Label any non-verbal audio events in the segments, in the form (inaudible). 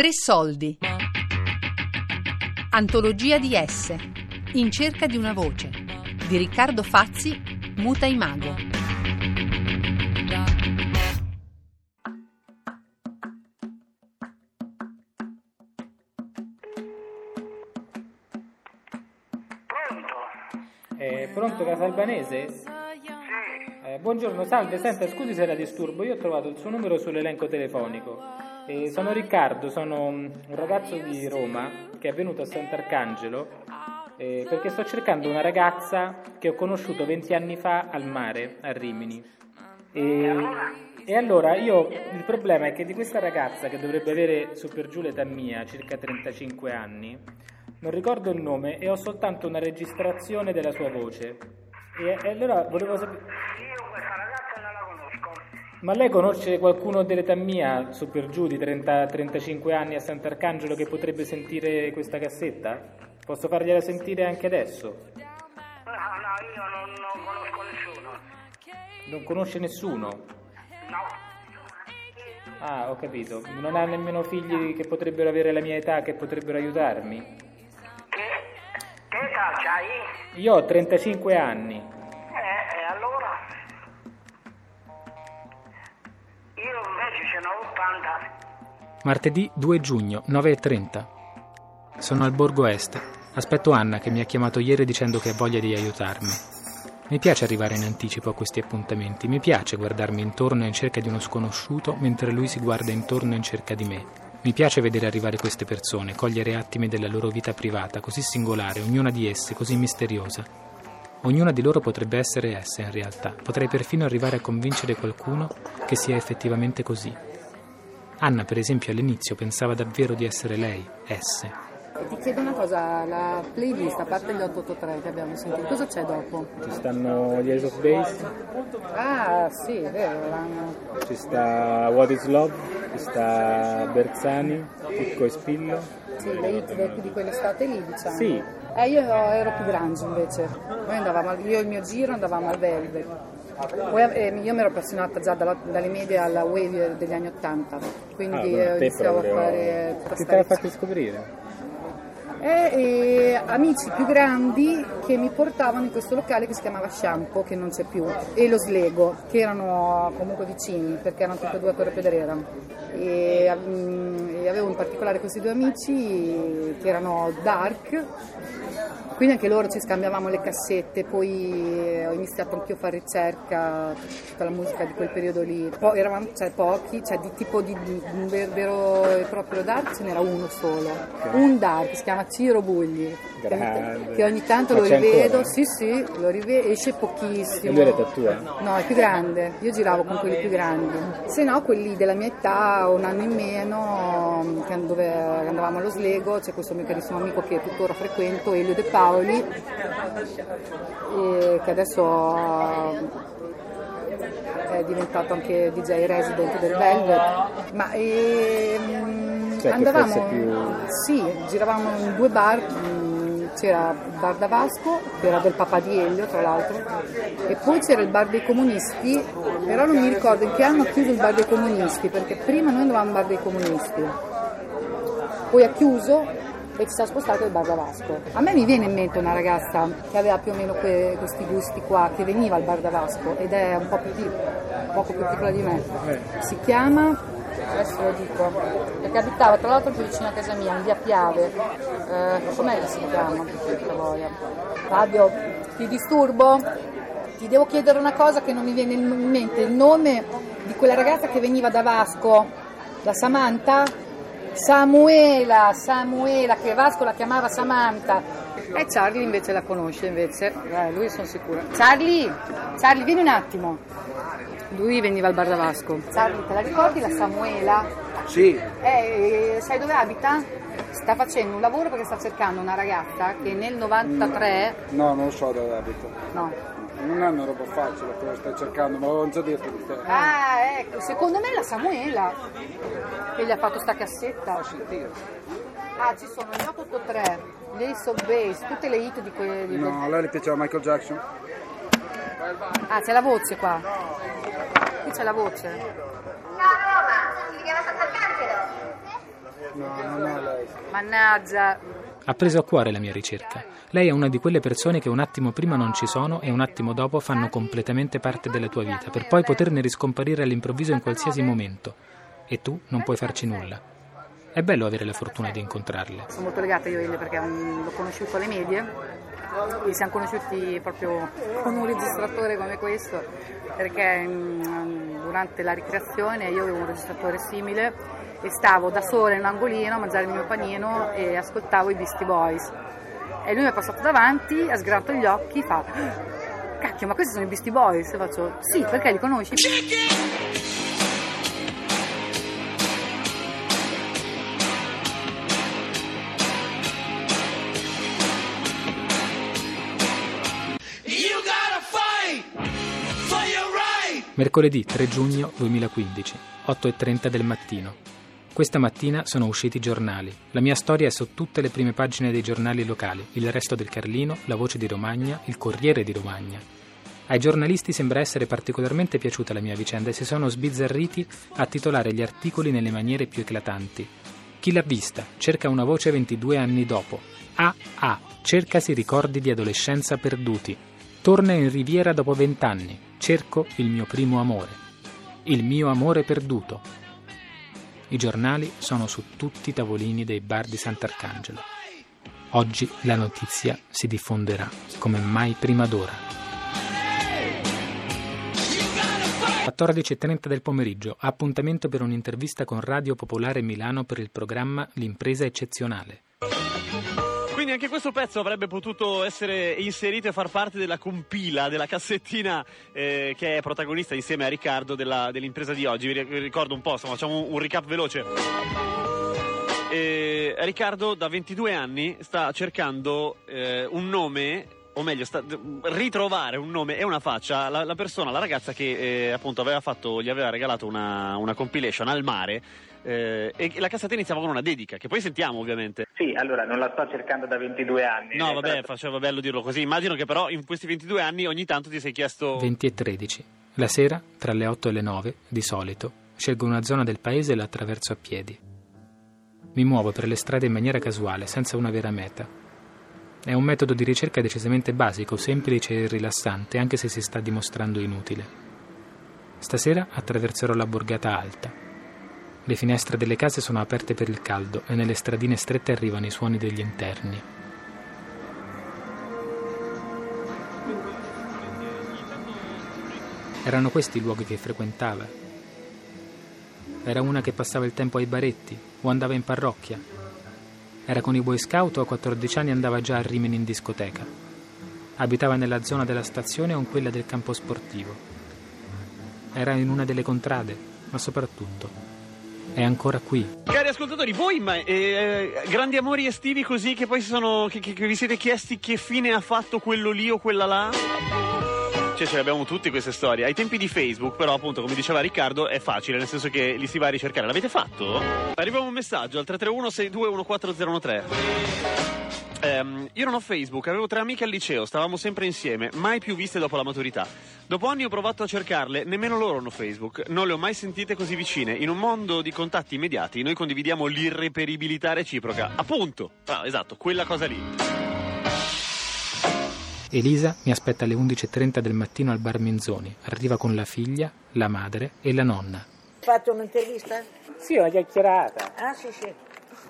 Tre soldi. Antologia di S. In cerca di una voce. Di Riccardo Fazzi, Muta Imago. Pronto? Eh, pronto Casalbanese? Sì. Eh, buongiorno, salve, senta, scusi se la disturbo, io ho trovato il suo numero sull'elenco telefonico. Eh, sono Riccardo, sono mm, un ragazzo di Roma che è venuto a Sant'Arcangelo eh, perché sto cercando una ragazza che ho conosciuto 20 anni fa al mare, a Rimini. E, e allora io, il problema è che di questa ragazza che dovrebbe avere su per giù l'età mia, circa 35 anni, non ricordo il nome e ho soltanto una registrazione della sua voce. E, e allora volevo sapere... Ma lei conosce qualcuno dell'età mia, su per giù, di 30-35 anni a Sant'Arcangelo che potrebbe sentire questa cassetta? Posso fargliela sentire anche adesso? No, no, io non, non conosco nessuno. Non conosce nessuno? No. Ah, ho capito. Non ha nemmeno figli che potrebbero avere la mia età, che potrebbero aiutarmi? Che, che età c'hai? Io ho 35 anni. Martedì 2 giugno, 9.30. Sono al Borgo Est. Aspetto Anna che mi ha chiamato ieri dicendo che ha voglia di aiutarmi. Mi piace arrivare in anticipo a questi appuntamenti, mi piace guardarmi intorno in cerca di uno sconosciuto mentre lui si guarda intorno in cerca di me. Mi piace vedere arrivare queste persone, cogliere attimi della loro vita privata, così singolare, ognuna di esse così misteriosa. Ognuna di loro potrebbe essere essa in realtà, potrei perfino arrivare a convincere qualcuno che sia effettivamente così. Anna, per esempio, all'inizio pensava davvero di essere lei, esse. Ti chiedo una cosa, la playlist, a parte gli 883 che abbiamo sentito, cosa c'è dopo? Ci stanno gli Ace of Base, Ah, sì, è vero, l'hanno... ci sta What is Love, ci sta Bersani, Picco e Spillo. Sì, le hit di quell'estate lì, diciamo. Sì. Eh, io ero più grande invece. Noi andavamo, io e il mio giro andavamo al Velvet. Poi, eh, io mi ero appassionata già dalla- dalle medie alla wave degli anni 80, quindi Ah, eh, a te iniziavo proprio- a fare sta te l'ha fatto scoprire? e, e amici più grandi che mi portavano in questo locale che si chiamava Shampoo, che non c'è più, e lo Slego, che erano comunque vicini, perché erano tutti e due a Torre Pedrera. E, mm, e avevo in particolare questi due amici che erano dark, quindi anche loro ci scambiavamo le cassette, poi ho iniziato anch'io a fare ricerca, tutta la musica di quel periodo lì. Poi eravamo cioè, pochi, cioè di tipo di, di un ver- vero e proprio dark ce n'era uno solo. Un dark, si chiama Ciro Bugli, che ogni, Grande. che ogni tanto lo rivedo, ancora? sì sì, lo rivedo, esce E pochissimo. lui era tua? No, è più grande, io giravo con quelli più grandi, se no quelli della mia età, un anno in meno, dove andavamo allo Slego, c'è questo mio carissimo amico che tuttora frequento, Elio De Paoli, e che adesso è diventato anche DJ resident del Velvet, ma ehm, Cioè, andavamo, più- sì, giravamo in due bar, mm, c'era il bar da Vasco, che era del papà di Elio tra l'altro, e poi c'era il bar dei comunisti, però non mi ricordo in che anno ha chiuso il bar dei comunisti, perché prima noi andavamo al bar dei comunisti, poi ha chiuso e ci si è spostato al bar da Vasco. A me mi viene in mente una ragazza che aveva più o meno que- questi gusti qua, che veniva al bar da Vasco ed è un po' più, poco più piccola di me. Si chiama, adesso lo dico, perché abitava tra l'altro più vicino a casa mia, in via Piave. Eh, com'è che si chiama? Fabio, ti disturbo? Ti devo chiedere una cosa che non mi viene in mente, il nome di quella ragazza che veniva da Vasco, da Samantha? Samuela, Samuela, che Vasco la chiamava Samantha. E Charlie invece la conosce, invece, eh, lui sono sicura. Charlie, Charlie, vieni un attimo. Lui veniva al bar da Vasco. Charlie, te la ricordi la Samuela? Sì, Eh, sai dove abita? Sta facendo un lavoro perché sta cercando una ragazza che nel 93, no, non lo so dove abita. no, Non è una roba facile quello che stai cercando, ma l'ho già detto di te. Ah, ecco, secondo me è la Samuela che gli ha fatto sta cassetta. A sentire. Ah, ci sono gli 883, gli Ace of Base, tutte le hit di quelli. No, a lei le piaceva Michael Jackson? Ah, c'è la voce qua. Qui c'è la voce. Ciao Roma, si chiama Sant'Arcangelo. No, non è lei. Mannaggia. Ha preso a cuore la mia ricerca. Lei è una di quelle persone che un attimo prima non ci sono e un attimo dopo fanno completamente parte della tua vita, per poi poterne riscomparire all'improvviso in qualsiasi momento. E tu non puoi farci nulla. È bello avere la fortuna di incontrarle. Sono molto legata io a Elio perché l'ho conosciuto alle medie e siamo conosciuti proprio con un registratore come questo perché um, durante la ricreazione io avevo un registratore simile e stavo da sola in un angolino a mangiare il mio panino e ascoltavo i Beastie Boys. E lui mi è passato davanti, ha sgranato gli occhi, fa cacchio ma questi sono i Beastie Boys? E faccio sì perché li conosci? Mercoledì 3 giugno 2015, 8.30 del mattino. Questa mattina sono usciti i giornali. La mia storia è su tutte le prime pagine dei giornali locali, il resto del Carlino, la voce di Romagna, il Corriere di Romagna. Ai giornalisti sembra essere particolarmente piaciuta la mia vicenda e si sono sbizzarriti a titolare gli articoli nelle maniere più eclatanti. Chi l'ha vista? Cerca una voce 22 anni dopo. Ah ah, cercasi ricordi di adolescenza perduti. Torna in riviera dopo vent'anni. Cerco il mio primo amore. Il mio amore perduto. I giornali sono su tutti i tavolini dei bar di Sant'Arcangelo. Oggi la notizia si diffonderà come mai prima d'ora. 14.30 del pomeriggio, appuntamento per un'intervista con Radio Popolare Milano per il programma L'impresa eccezionale. Quindi anche questo pezzo avrebbe potuto essere inserito e far parte della compila, della cassettina eh, che è protagonista insieme a Riccardo della- dell'impresa di oggi. Vi ri- vi ricordo un po', insomma, facciamo un, un recap veloce. Eh, Riccardo da 22 anni sta cercando eh, un nome, o meglio, sta, ritrovare un nome e una faccia, la, la persona, la ragazza che eh, appunto aveva fatto, gli aveva regalato una, una compilation al mare. eh, e la cassetta iniziava con una dedica, che poi sentiamo ovviamente. Sì, allora non la sto cercando da 22 anni. No, Eh, vabbè, però- faceva bello dirlo così. Immagino che però in questi 22 anni ogni tanto ti sei chiesto... 20 e 13. La sera, tra le 8 e le 9, di solito, scelgo una zona del paese e la attraverso a piedi. Mi muovo per le strade in maniera casuale, senza una vera meta. È un metodo di ricerca decisamente basico, semplice e rilassante, anche se si sta dimostrando inutile. Stasera attraverserò la borgata alta. Le finestre delle case sono aperte per il caldo e nelle stradine strette arrivano i suoni degli interni. Erano questi i luoghi che frequentava. Era una che passava il tempo ai baretti o andava in parrocchia. Era con i Boy Scout o a 14 anni andava già a Rimini in discoteca. Abitava nella zona della stazione o in quella del campo sportivo. Era in una delle contrade, ma soprattutto è ancora qui. Cari ascoltatori, voi ma, eh, grandi amori estivi così che poi sono, che, che- che vi siete chiesti che fine ha fatto quello lì o quella là? Cioè, ce le abbiamo tutte queste storie. Ai tempi di Facebook, però, appunto, come diceva Riccardo, è facile, nel senso che li si va a ricercare. L'avete fatto? Arriva un messaggio al 331-6214013. Ehm, io non ho Facebook, avevo tre amiche al liceo, stavamo sempre insieme, mai più viste dopo la maturità. Dopo anni ho provato a cercarle, nemmeno loro hanno Facebook, non le ho mai sentite così vicine. In un mondo di contatti immediati, noi condividiamo l'irreperibilità reciproca. Appunto, ah, esatto, quella cosa lì. Elisa mi aspetta alle 11.30 del mattino al bar Menzoni. Arriva con la figlia, la madre e la nonna. Fatto un'intervista? Sì, una chiacchierata. Ah sì sì,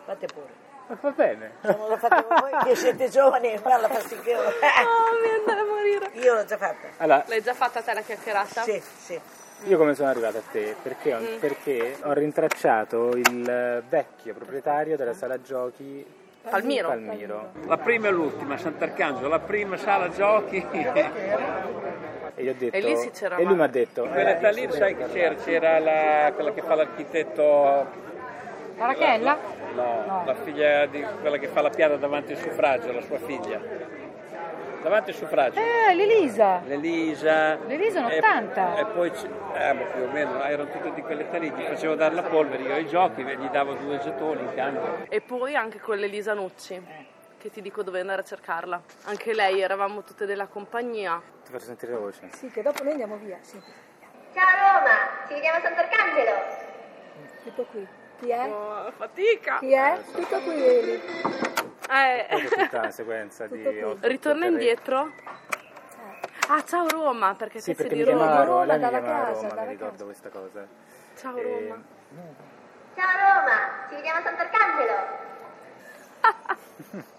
fate pure. Ma va bene. La fate con voi che siete giovani, (laughs) falla fastidio. (laughs) Oh, mi andare a morire. Io l'ho già fatta. Allora, L'hai già fatta te la chiacchierata? Sì, sì. io come sono arrivato a te? Perché ho, Mm. perché ho rintracciato il vecchio proprietario della sala giochi Palmiro. Palmiro. La prima e l'ultima, Sant'Arcangelo, la prima sala giochi. E detto, E lì sì c'era e lui mi ha detto, Quella eh, lì, sai che c'era? C'era la, quella che fa l'architetto, La Rachella? no, la figlia di quella che fa la piada davanti al suffragio, la sua figlia. Davanti al suffragio. Eh, l'Elisa. L'Elisa. L'Elisa e- 80. E, poi, c- eh, ma più o meno, erano tutte di quelle lì, gli facevo dare la polvere, io ai giochi, gli davo due gettoni in cambio. E poi anche con l'Elisa Nucci, che ti dico dove andare a cercarla. Anche lei, eravamo tutte della compagnia. ti faccio sentire la voce. Sì, che dopo noi andiamo via, sì. Ciao Roma, ci vediamo a Sant'Arcangelo. Tutto qui. Chi è? Oh, fatica. Chi è? Tutto qui vedi. Eh. tutta una sequenza di Ritorna indietro. Ah, ciao Roma, perché Sì, perché di mi Roma. chiamava Roma, lei mi dalla chiamava casa, Roma, mi ricordo questa cosa. Ciao E- Roma. Ciao Roma, ci vediamo a Sant'Arcangelo. (laughs)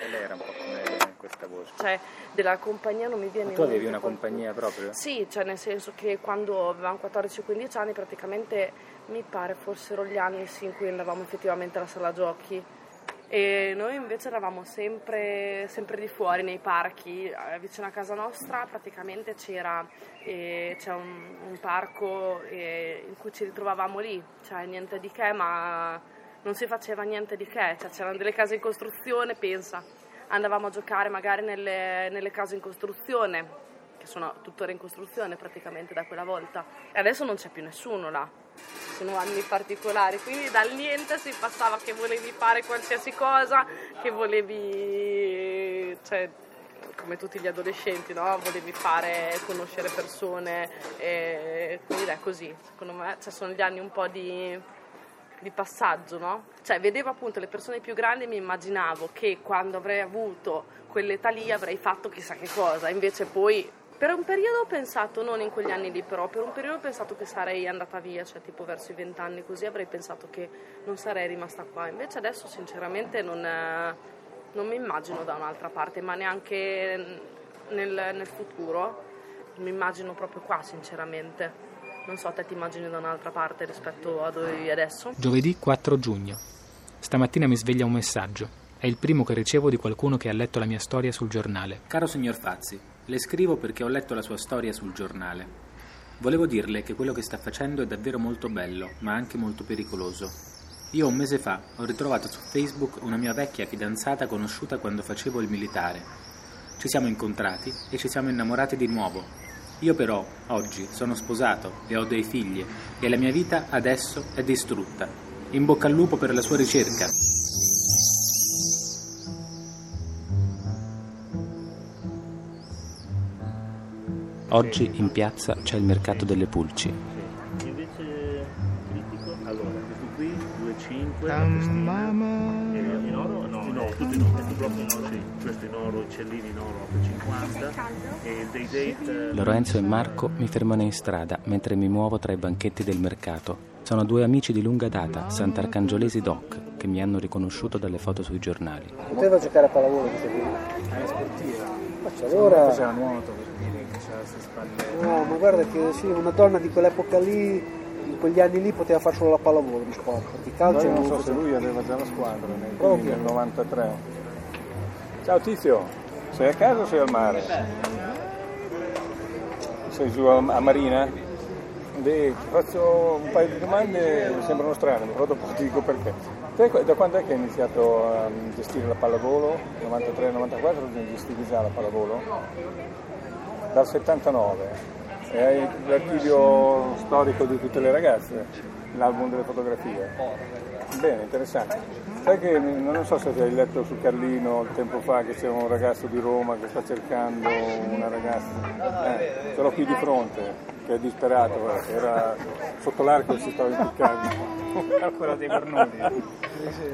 E lei era un po' come questa voce. Cioè, della compagnia non mi viene Ma in tu avevi una qualcuno. compagnia proprio? Sì, cioè nel senso che quando avevamo 14-15 anni praticamente mi pare fossero gli anni sì, in cui andavamo effettivamente alla sala giochi e noi invece eravamo sempre, sempre di fuori nei parchi, Eh, vicino a casa nostra praticamente c'era eh, c'è un, un parco eh, in cui ci ritrovavamo lì, cioè niente di che ma non si faceva niente di che, cioè, c'erano delle case in costruzione, pensa, andavamo a giocare magari nelle, nelle case in costruzione, sono tuttora in costruzione praticamente da quella volta, e adesso non c'è più nessuno là, sono anni particolari, quindi dal niente si passava che volevi fare qualsiasi cosa, che volevi, cioè, come tutti gli adolescenti, no? volevi fare, conoscere persone, e quindi è così, secondo me cioè, sono gli anni un po' di di passaggio, no? Cioè vedevo appunto le persone più grandi e mi immaginavo che quando avrei avuto quell'età lì avrei fatto chissà che cosa, invece poi per un periodo ho pensato, non in quegli anni lì però, per un periodo ho pensato che sarei andata via, cioè tipo verso i vent'anni così avrei pensato che non sarei rimasta qua, invece adesso sinceramente non, non mi immagino da un'altra parte, ma neanche nel, nel futuro, mi immagino proprio qua sinceramente. Non so, te ti immagini da un'altra parte rispetto a dove vivi adesso? Giovedì 4 giugno. Stamattina mi sveglia un messaggio. È il primo che ricevo di qualcuno che ha letto la mia storia sul giornale. Caro signor Fazzi, le scrivo perché ho letto la sua storia sul giornale. Volevo dirle che quello che sta facendo è davvero molto bello, ma anche molto pericoloso. Io un mese fa ho ritrovato su Facebook una mia vecchia fidanzata conosciuta quando facevo il militare. Ci siamo incontrati e ci siamo innamorati di nuovo. Io però, oggi, sono sposato e ho dei figli e la mia vita adesso è distrutta. In bocca al lupo per la sua ricerca. Oggi in piazza c'è il mercato delle pulci. Invece critico, allora, questi qui 2,5 la testina, e in oro? No, oro, tutto in oro, questo blocco in oro, sì, questo in oro, i cellini in oro 8,50 e day date... eh, Lorenzo e Marco mi fermano in strada mentre mi muovo tra i banchetti del mercato. Sono due amici di lunga data, sant'arcangiolesi doc, che mi hanno riconosciuto dalle foto sui giornali. Poteva giocare a pallavolo questo qui? Era sportiva. Faccio allora... Faceva nuoto per dire c'era queste spalle. No, ma guarda che sì, una donna di quell'epoca lì, in quegli anni lì poteva fare solo la pallavolo di sport, perché calcio Poi non so se lui aveva già la squadra nel, Proprio. nel 93. Ciao Tizio, sei a casa o sei al mare? Sei giù a, a Marina? Ti faccio un paio di domande, mi sembrano strane, però dopo ti dico perché. Te da quando è che hai iniziato a gestire la pallavolo? 93-94 gestivi già la pallavolo? Dal 79. E hai l'archivio storico di tutte le ragazze, l'album delle fotografie. Bene, interessante. Sai che non so se hai letto su Carlino tempo fa che c'è un ragazzo di Roma che sta cercando una ragazza. Eh, ce l'ho qui di fronte, che è disperato, era sotto l'arco e si stava impiccando. Ancora dei cornuti.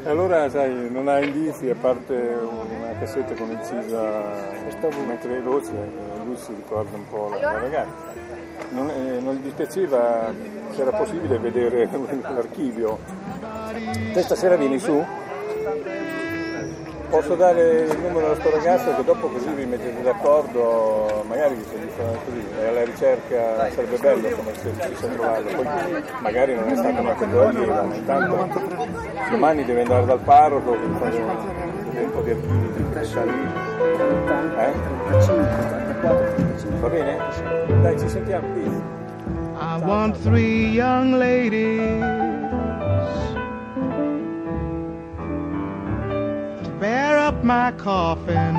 Allora, sai, non ha indizi a parte una cassetta con incisa mentre le voci, lui si ricorda un po' la ragazza. Non, eh, non gli dispiaceva se era possibile vedere (laughs) l'archivio. Te stasera vieni su? Posso dare il numero alla tua ragazza che dopo così vi mettete d'accordo, magari vi fa così, è alla ricerca, sarebbe bello come se riuscisse a trovarlo, poi magari non è stata una allieva, ma intanto domani deve andare dal parroco per fare un po' di archivi di pressare lì. Eh? Va bene? Dai, ci sentiamo qui. I want three young ladies my coffin.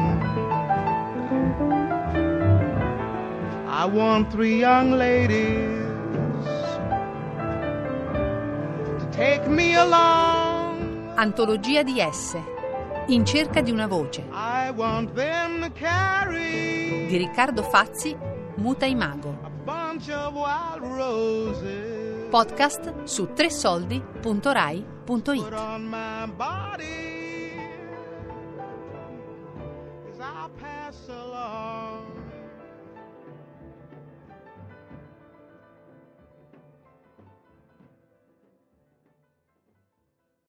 I want three young ladies to take me along. Antologia di S. In cerca di una voce. I want them to carry Di Riccardo Fazzi, Muta Imago. a bunch of wild roses. Podcast su tresoldi.rai.it. pass along.